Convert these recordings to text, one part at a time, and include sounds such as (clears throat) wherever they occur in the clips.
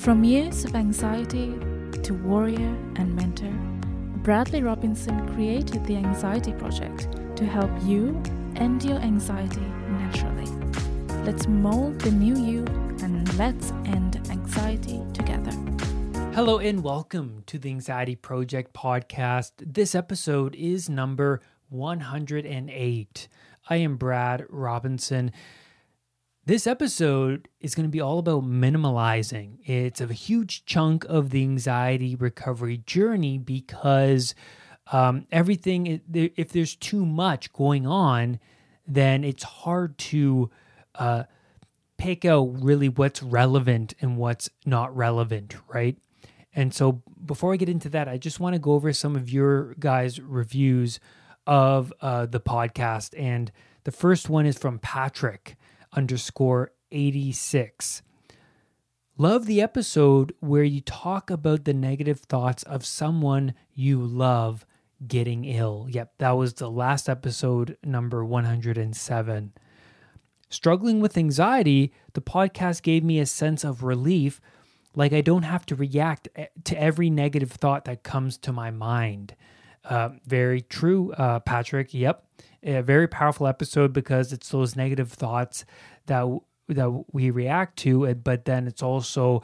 From years of anxiety to warrior and mentor, Bradley Robinson created the Anxiety Project to help you end your anxiety naturally. Let's mold the new you and let's end anxiety together. Hello and welcome to the Anxiety Project podcast. This episode is number 108. I am Brad Robinson. This episode is going to be all about minimalizing. It's a huge chunk of the anxiety recovery journey because um, everything, if there's too much going on, then it's hard to uh, pick out really what's relevant and what's not relevant, right? And so before I get into that, I just want to go over some of your guys' reviews of uh, the podcast. And the first one is from Patrick underscore 86. Love the episode where you talk about the negative thoughts of someone you love getting ill. Yep, that was the last episode, number 107. Struggling with anxiety, the podcast gave me a sense of relief, like I don't have to react eh, to every negative thought that comes to my mind. Uh, very true, uh, Patrick. Yep, a very powerful episode because it's those negative thoughts that that we react to, it, but then it's also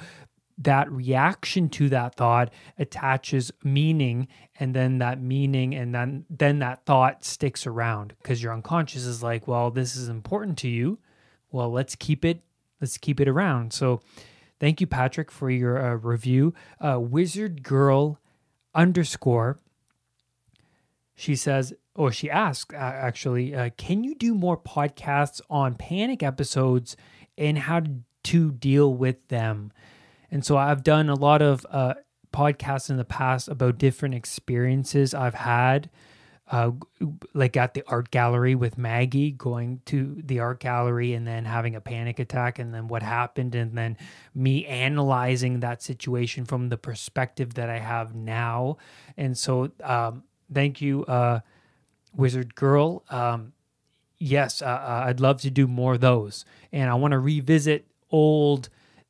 that reaction to that thought attaches meaning and then that meaning and then then that thought sticks around because your unconscious is like well this is important to you. Well let's keep it let's keep it around. So thank you patrick for your uh, review. Uh, wizard girl underscore she says, or she asks uh, actually, uh, can you do more podcasts on panic episodes and how to deal with them? And so I've done a lot of uh, podcasts in the past about different experiences I've had, uh, like at the art gallery with Maggie, going to the art gallery and then having a panic attack, and then what happened, and then me analyzing that situation from the perspective that I have now. And so, um, thank you, uh, Wizard Girl. Um, yes, uh, uh, I'd love to do more of those, and I want to revisit old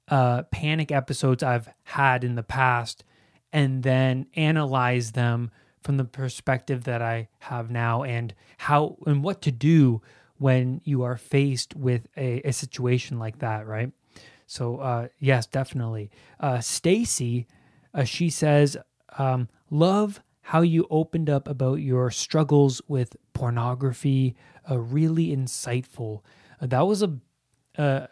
uh, panic episodes I've had in the past, and then analyze them from the perspective that I have now, and how and what to do when you are faced with a, a situation like that, right? So, uh, yes, definitely. Uh, Stacy, uh, she says, um, love how you opened up about your struggles with pornography. Uh, really insightful. Uh, that was a, uh,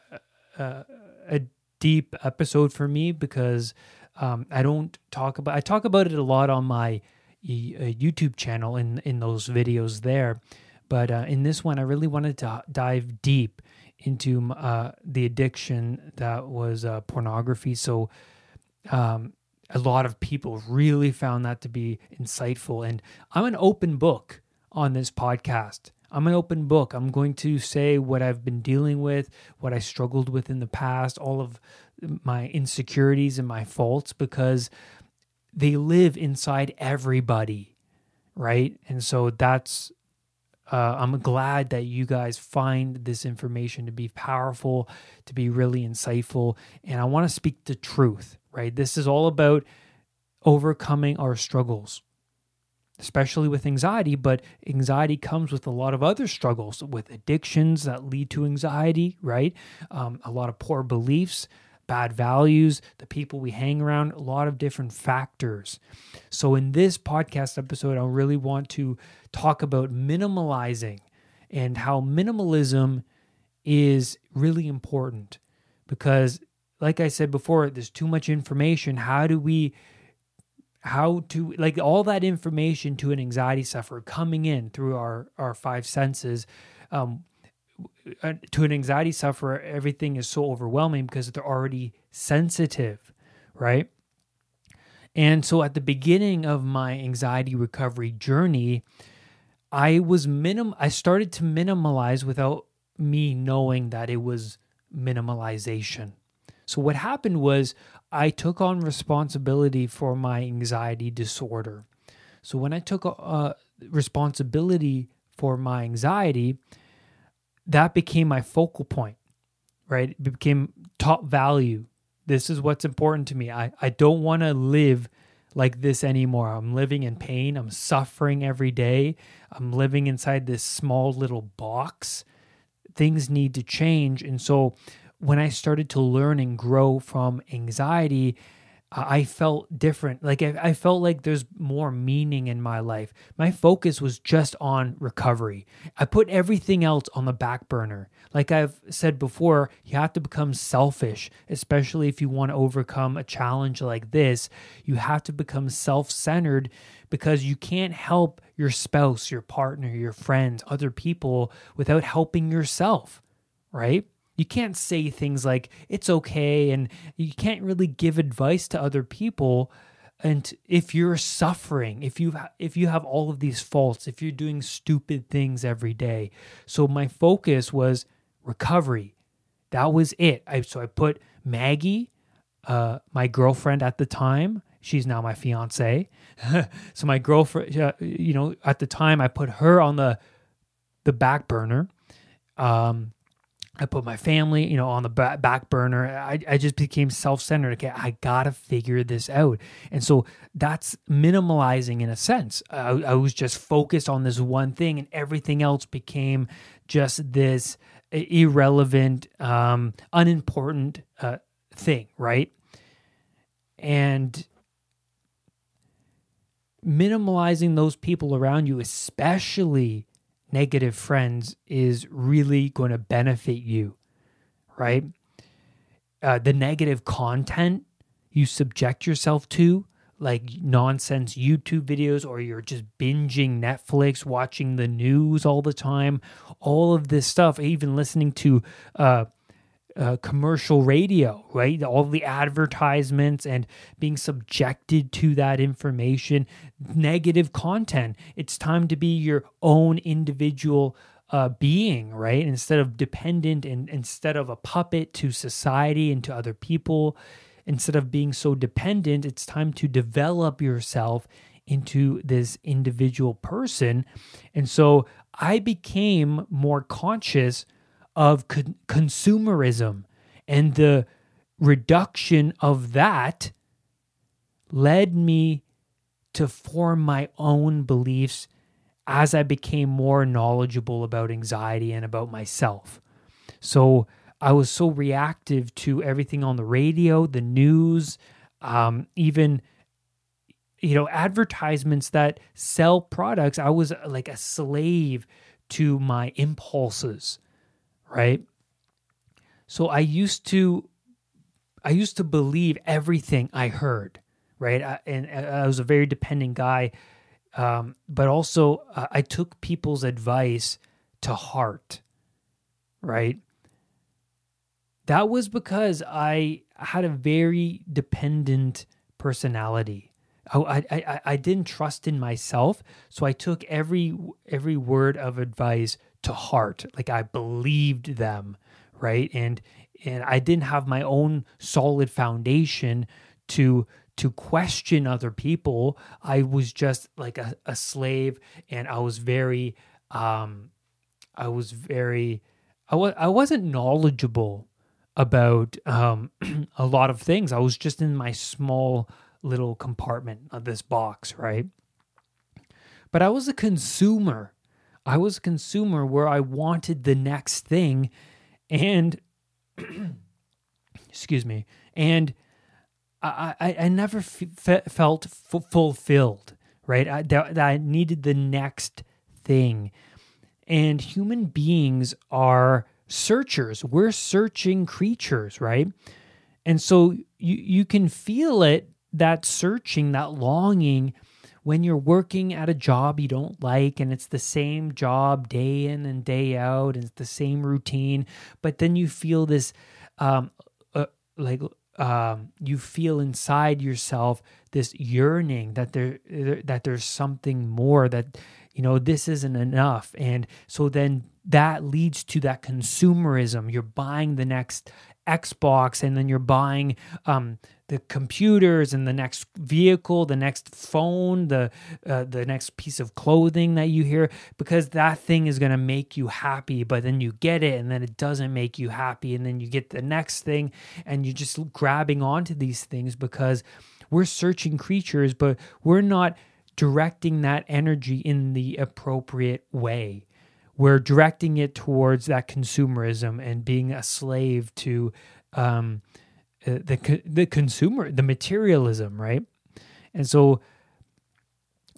a a deep episode for me because um, I don't talk about. I talk about it a lot on my uh, YouTube channel in in those videos there, but uh, in this one, I really wanted to dive deep into uh, the addiction that was pornography. So. Um, a lot of people really found that to be insightful. And I'm an open book on this podcast. I'm an open book. I'm going to say what I've been dealing with, what I struggled with in the past, all of my insecurities and my faults, because they live inside everybody, right? And so that's, uh, I'm glad that you guys find this information to be powerful, to be really insightful. And I want to speak the truth right? This is all about overcoming our struggles, especially with anxiety, but anxiety comes with a lot of other struggles, with addictions that lead to anxiety, right? Um, a lot of poor beliefs, bad values, the people we hang around, a lot of different factors. So, in this podcast episode, I really want to talk about minimalizing and how minimalism is really important because like I said before, there's too much information. How do we how to like all that information to an anxiety sufferer coming in through our our five senses um uh, to an anxiety sufferer everything is so overwhelming because they're already sensitive right and so at the beginning of my anxiety recovery journey i was minim i started to minimalize without me knowing that it was minimalization so, what happened was I took on responsibility for my anxiety disorder. So, when I took uh, responsibility for my anxiety, that became my focal point, right? It became top value this is what's important to me. I, I don't want to live like this anymore. I'm living in pain. I'm suffering every day. I'm living inside this small little box. Things need to change. And so when I started to learn and grow from anxiety, I felt different. Like I, I, felt like there's more meaning in my life. My focus was just on recovery. I put everything else on the back burner. Like I've said before, you have to become selfish, especially if you want to overcome a challenge like this. You have to become self centered because you can't help your spouse, your partner, your friends, other people without helping yourself, right? You can't say things like it's okay and you can't really give advice to other people. And if you're suffering if you if you have all of these faults if you're doing stupid things every day. So my focus was recovery. That was it. I, so i put maggie uh, my girlfriend at the time she's now my fiance. (laughs) So my girlfriend uh, you know at the time i put her on the the back burner. Um, I put my family, you know, on the back burner. I, I just became self centered. Okay, I gotta figure this out, and so that's minimalizing in a sense. I, I, was just focused on this one thing, and everything else became just this irrelevant, um, unimportant uh, thing, right? And minimalizing those people around you, especially negative friends is really going to benefit you, right? Uh, the negative content you subject yourself to, like nonsense YouTube videos, or you're just binging Netflix, watching the news all the time, all of this stuff, even listening to uh, uh, commercial radio, right? All the advertisements and being subjected to that information, negative content. It's time to be your own individual uh, being, right? Instead of dependent and instead of a puppet to society and to other people, instead of being so dependent, it's time to develop yourself into this individual person. And so I became more conscious of con- consumerism and the reduction of that led me to form my own beliefs as I became more knowledgeable about anxiety and about myself. So I was so reactive to everything on the radio, the news, um, even you know advertisements that sell products. I was like a slave to my impulses right? So I used to I used to believe everything I heard, right? I, and I was a very dependent guy, um, but also uh, I took people's advice to heart, right? That was because I had a very dependent personality. I, I, I didn't trust in myself, so I took every every word of advice to heart. Like I believed them, right? And and I didn't have my own solid foundation to to question other people. I was just like a, a slave and I was very um I was very I was I wasn't knowledgeable about um (clears throat) a lot of things. I was just in my small little compartment of this box, right? But I was a consumer I was a consumer where I wanted the next thing and (clears throat) excuse me and I, I, I never f- felt f- fulfilled right? I, that, that I needed the next thing. And human beings are searchers. We're searching creatures right? And so you you can feel it that searching that longing when you're working at a job you don't like and it's the same job day in and day out and it's the same routine, but then you feel this um, uh, like um, you feel inside yourself this yearning that there that there's something more that you know this isn't enough. And so then that leads to that consumerism. You're buying the next Xbox and then you're buying um, the computers and the next vehicle, the next phone, the uh, the next piece of clothing that you hear because that thing is going to make you happy, but then you get it and then it doesn't make you happy and then you get the next thing and you're just grabbing onto these things because we're searching creatures, but we're not directing that energy in the appropriate way. We're directing it towards that consumerism and being a slave to um, the the consumer, the materialism, right? And so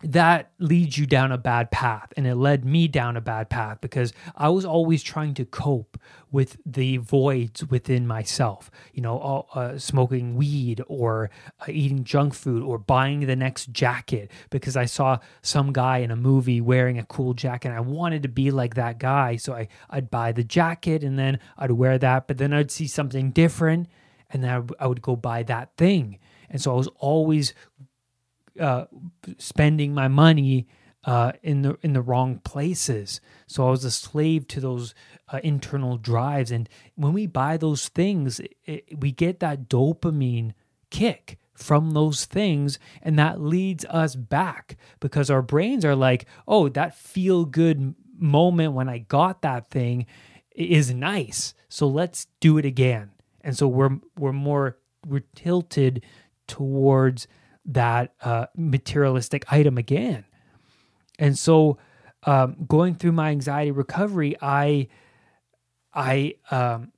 that leads you down a bad path and it led me down a bad path because i was always trying to cope with the voids within myself you know uh, smoking weed or uh, eating junk food or buying the next jacket because i saw some guy in a movie wearing a cool jacket and i wanted to be like that guy so I, i'd buy the jacket and then i'd wear that but then i'd see something different and then I, would go buy that thing. And so I was always uh, spending my money uh, in the in the wrong places. So I was a slave to those uh, internal drives. And when we buy those things, it, it, we get that dopamine kick from those things, and that leads us back because our brains are like, "Oh, that feel good moment when I got that thing is nice. So let's do it again." And so we're we're more we're tilted towards that uh, materialistic item again. And so um, going through my anxiety recovery i i um,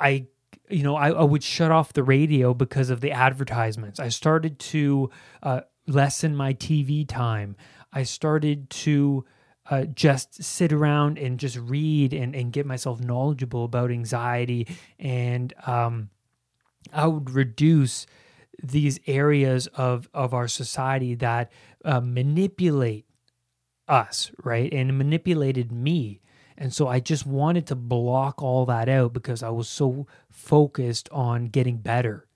i you know I, I, would shut off the radio because of the advertisements. I started to uh, lessen my tv time. I started to uh, just sit around and just read and, and get myself knowledgeable about anxiety. And um, I would reduce these areas of, of our society that uh, manipulate us, right? And manipulated me. And so I just wanted to block all that out because I was so focused on getting better.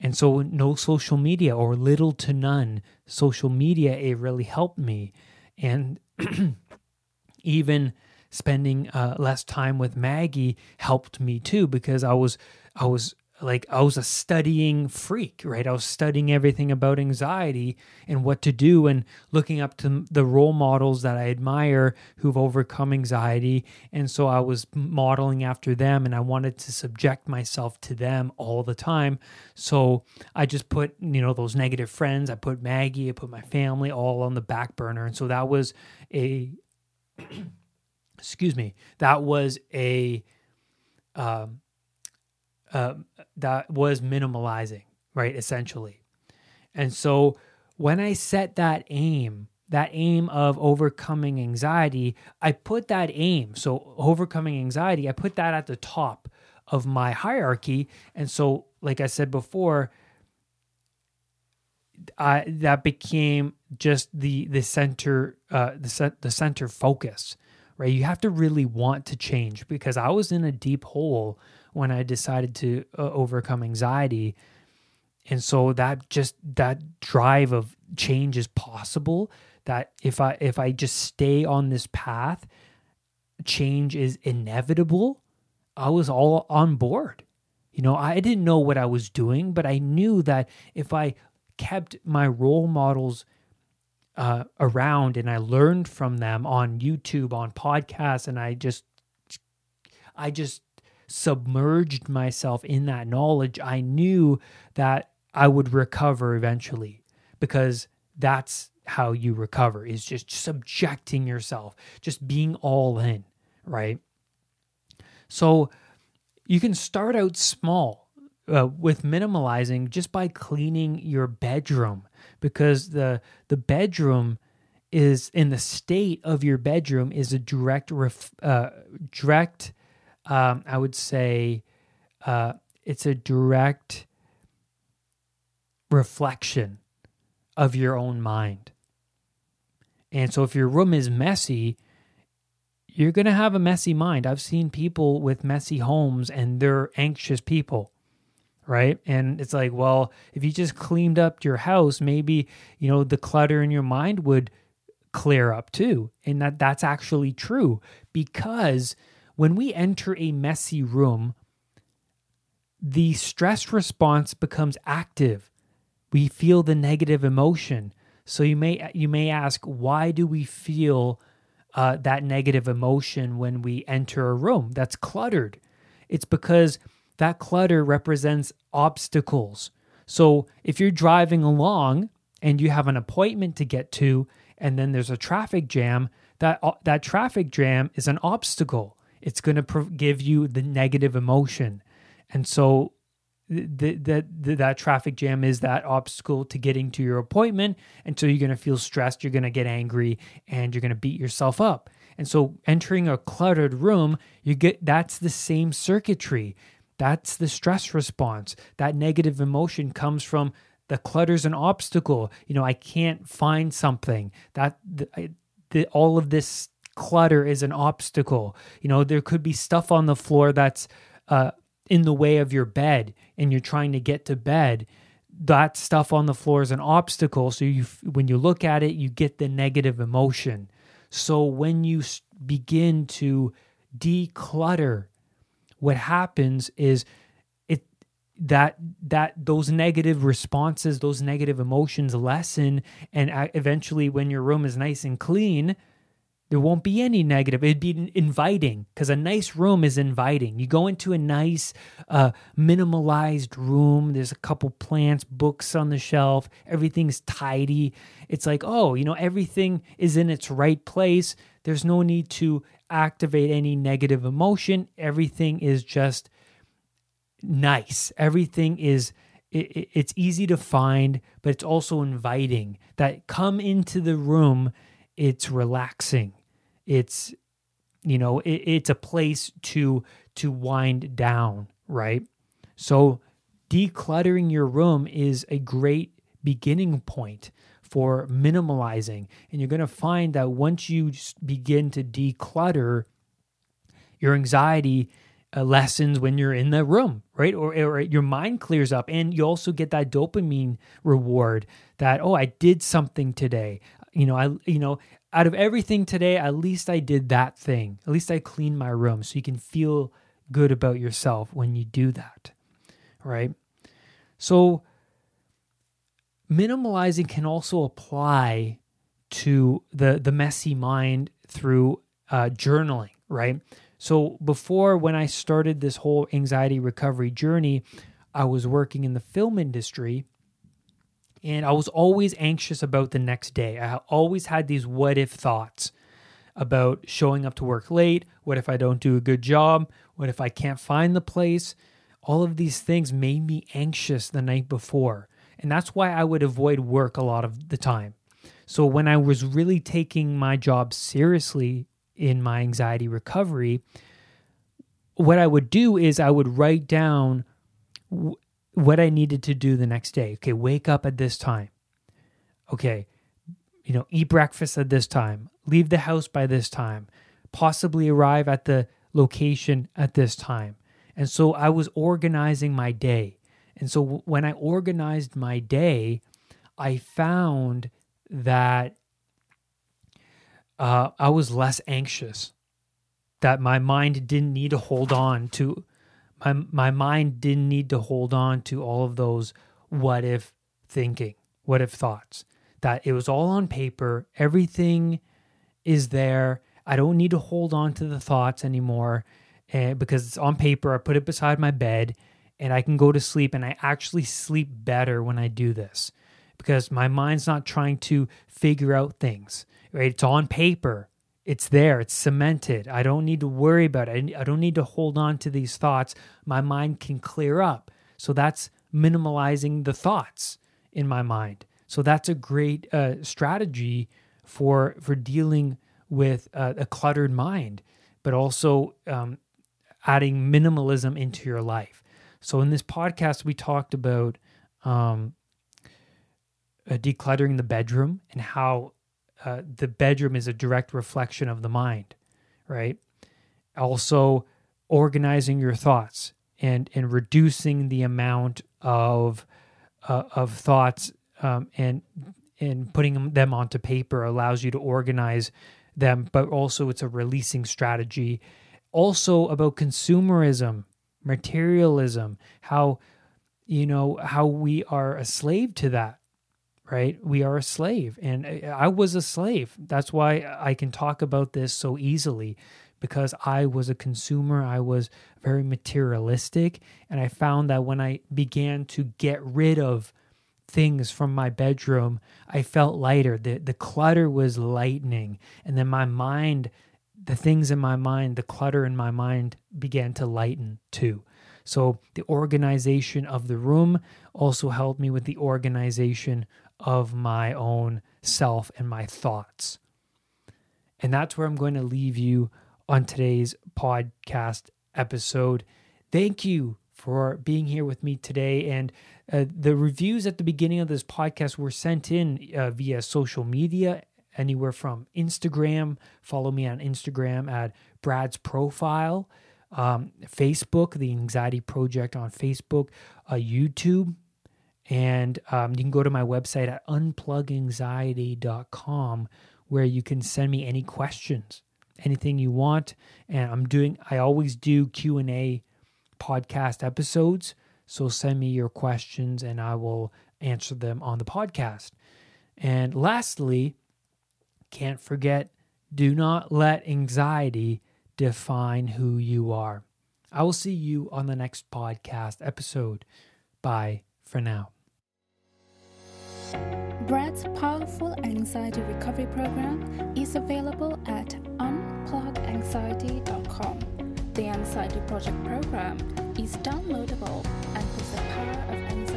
And so, no social media or little to none social media, it really helped me. And (clears throat) even spending uh, less time with Maggie helped me too because I was I was like I was a studying freak, right? I was studying everything about anxiety and what to do and looking up to the role models that I admire who've overcome anxiety. And so I was modeling after them and I wanted to subject myself to them all the time. So I just put, you know, those negative friends, I put Maggie, I put my family all on the back burner. And so that was a (clears throat) excuse me, that was a um uh, that was minimalizing, right? Essentially. And so when I set that aim, that aim of overcoming anxiety, I put that aim, so overcoming anxiety, I put that at the top of my hierarchy. And so, like I said before, I, that became just the the center uh, the the center focus, right? You have to really want to change because I was in a deep hole when I decided to uh, overcome anxiety. And so that just that drive of change is possible that if I if I just stay on this path, change is inevitable. I was all on board. You know, I didn't know what I was doing, but I knew that if I kept my role models uh, around and I learned from them on YouTube, on podcasts, and I just, I just submerged myself in that knowledge, I knew that I would recover eventually because that's how you recover is just subjecting yourself, just being all in, right? So you can start out small uh, with minimalizing just by cleaning your bedroom because the the bedroom is in the state of your bedroom is a direct ref, uh, direct um, I would say uh, it's a direct reflection of your own mind. And so if your room is messy, you're going to have a messy mind. I've seen people with messy homes and they're anxious people, right? And it's like, well, if you just cleaned up your house, maybe, you know, the clutter in your mind would clear up too. And that that's actually true because when we enter a messy room, the stress response becomes active. We feel the negative emotion. So you may you may ask, why do we feel uh, that negative emotion when we enter a room that's cluttered? It's because that clutter represents obstacles. So if you're driving along and you have an appointment to get to, and then there's a traffic jam, that that traffic jam is an obstacle. It's going to give you the negative emotion, and so that that traffic jam is that obstacle to getting to your appointment. And so you're going to feel stressed you're going to get angry and you're going to beat yourself up. And so entering a cluttered room you get that's the same circuitry. That's the stress response. That negative emotion comes from the clutter's an obstacle. You know i can't find something. That the, the, all of this clutter is an obstacle. You know there could be stuff on the floor that's uh, in the way of your bed and you're trying to get to bed. That stuff on the floor is an obstacle. So you when you look at it you get the negative emotion. So when you begin to declutter what happens is it that that those negative responses those negative emotions lessen. And eventually when your room is nice and clean there won't be any negative. It'd be inviting because a nice room is inviting. You go into a nice, uh, minimalized room. There's a couple plants, books on the shelf. Everything's tidy. It's like, oh, you know, everything is in its right place. There's no need to activate any negative emotion. Everything is just nice. Everything is it's easy to find, but it's also inviting. That come into the room, it's relaxing it's you know it, it's a place to to wind down right? So decluttering your room is a great beginning point for minimalizing. And you're going to find that once you begin to declutter your anxiety uh, lessens when you're in the room right? Or, or your mind clears up and you also get that dopamine reward that oh i did something today. You know i you know out of everything today, at least I did that thing. At least I cleaned my room. So you can feel good about yourself when you do that. Right? So minimalizing can also apply to the the messy mind through uh, journaling, right? So before when I started this whole anxiety recovery journey, I was working in the film industry and I was always anxious about the next day. I always had these what if thoughts about showing up to work late. What if I don't do a good job? What if I can't find the place? All of these things made me anxious the night before. And that's why I would avoid work a lot of the time. So when I was really taking my job seriously in my anxiety recovery, what I would do is I would write down what I needed to do the next day. Okay, wake up at this time. Okay, you know, eat breakfast at this time, leave the house by this time, possibly arrive at the location at this time. And so I was organizing my day. And so when I organized my day, I found that uh, I was less anxious, that my mind didn't need to hold on to my my mind didn't need to hold on to all of those what if thinking, what if thoughts. That it was all on paper, everything is there. I don't need to hold on to the thoughts anymore and because it's on paper. I put it beside my bed and I can go to sleep and I actually sleep better when I do this because my mind's not trying to figure out things. Right? It's on paper it's there it's cemented. I don't need to worry about it. I don't need to hold on to these thoughts. My mind can clear up. So that's minimalizing the thoughts in my mind. So that's a great uh, strategy for for dealing with uh, a cluttered mind but also um, adding minimalism into your life. So in this podcast we talked about um, uh, decluttering the bedroom and how uh, the bedroom is a direct reflection of the mind, right? Also, organizing your thoughts and and reducing the amount of uh, of thoughts um, and and putting them onto paper allows you to organize them, but also it's a releasing strategy also about consumerism, materialism, how you know how we are a slave to that right? We are a slave and i was a slave. That's why i can talk about this so easily because i was a consumer. I was very materialistic and i found that when i began to get rid of things from my bedroom i felt lighter. The the clutter was lightening and then my mind the things in my mind the clutter in my mind began to lighten too. So the organization of the room also helped me with the organization of my own self and my thoughts. And that's where I'm going to leave you on today's podcast episode. Thank you for being here with me today. And uh, the reviews at the beginning of this podcast were sent in uh, via social media, anywhere from Instagram. Follow me on Instagram at Brad's Profile um, Facebook, the Anxiety Project on Facebook, uh, YouTube, and um, you can go to my website at unpluganxiety.com where you can send me any questions, anything you want. And I'm doing, I always do Q&A podcast episodes. So send me your questions and I will answer them on the podcast. And lastly, can't forget, do not let anxiety define who you are. I will see you on the next podcast episode. Bye for now. Brad's powerful anxiety recovery program is available at unpluganxiety.com. The Anxiety Project program is downloadable and puts the power of anxiety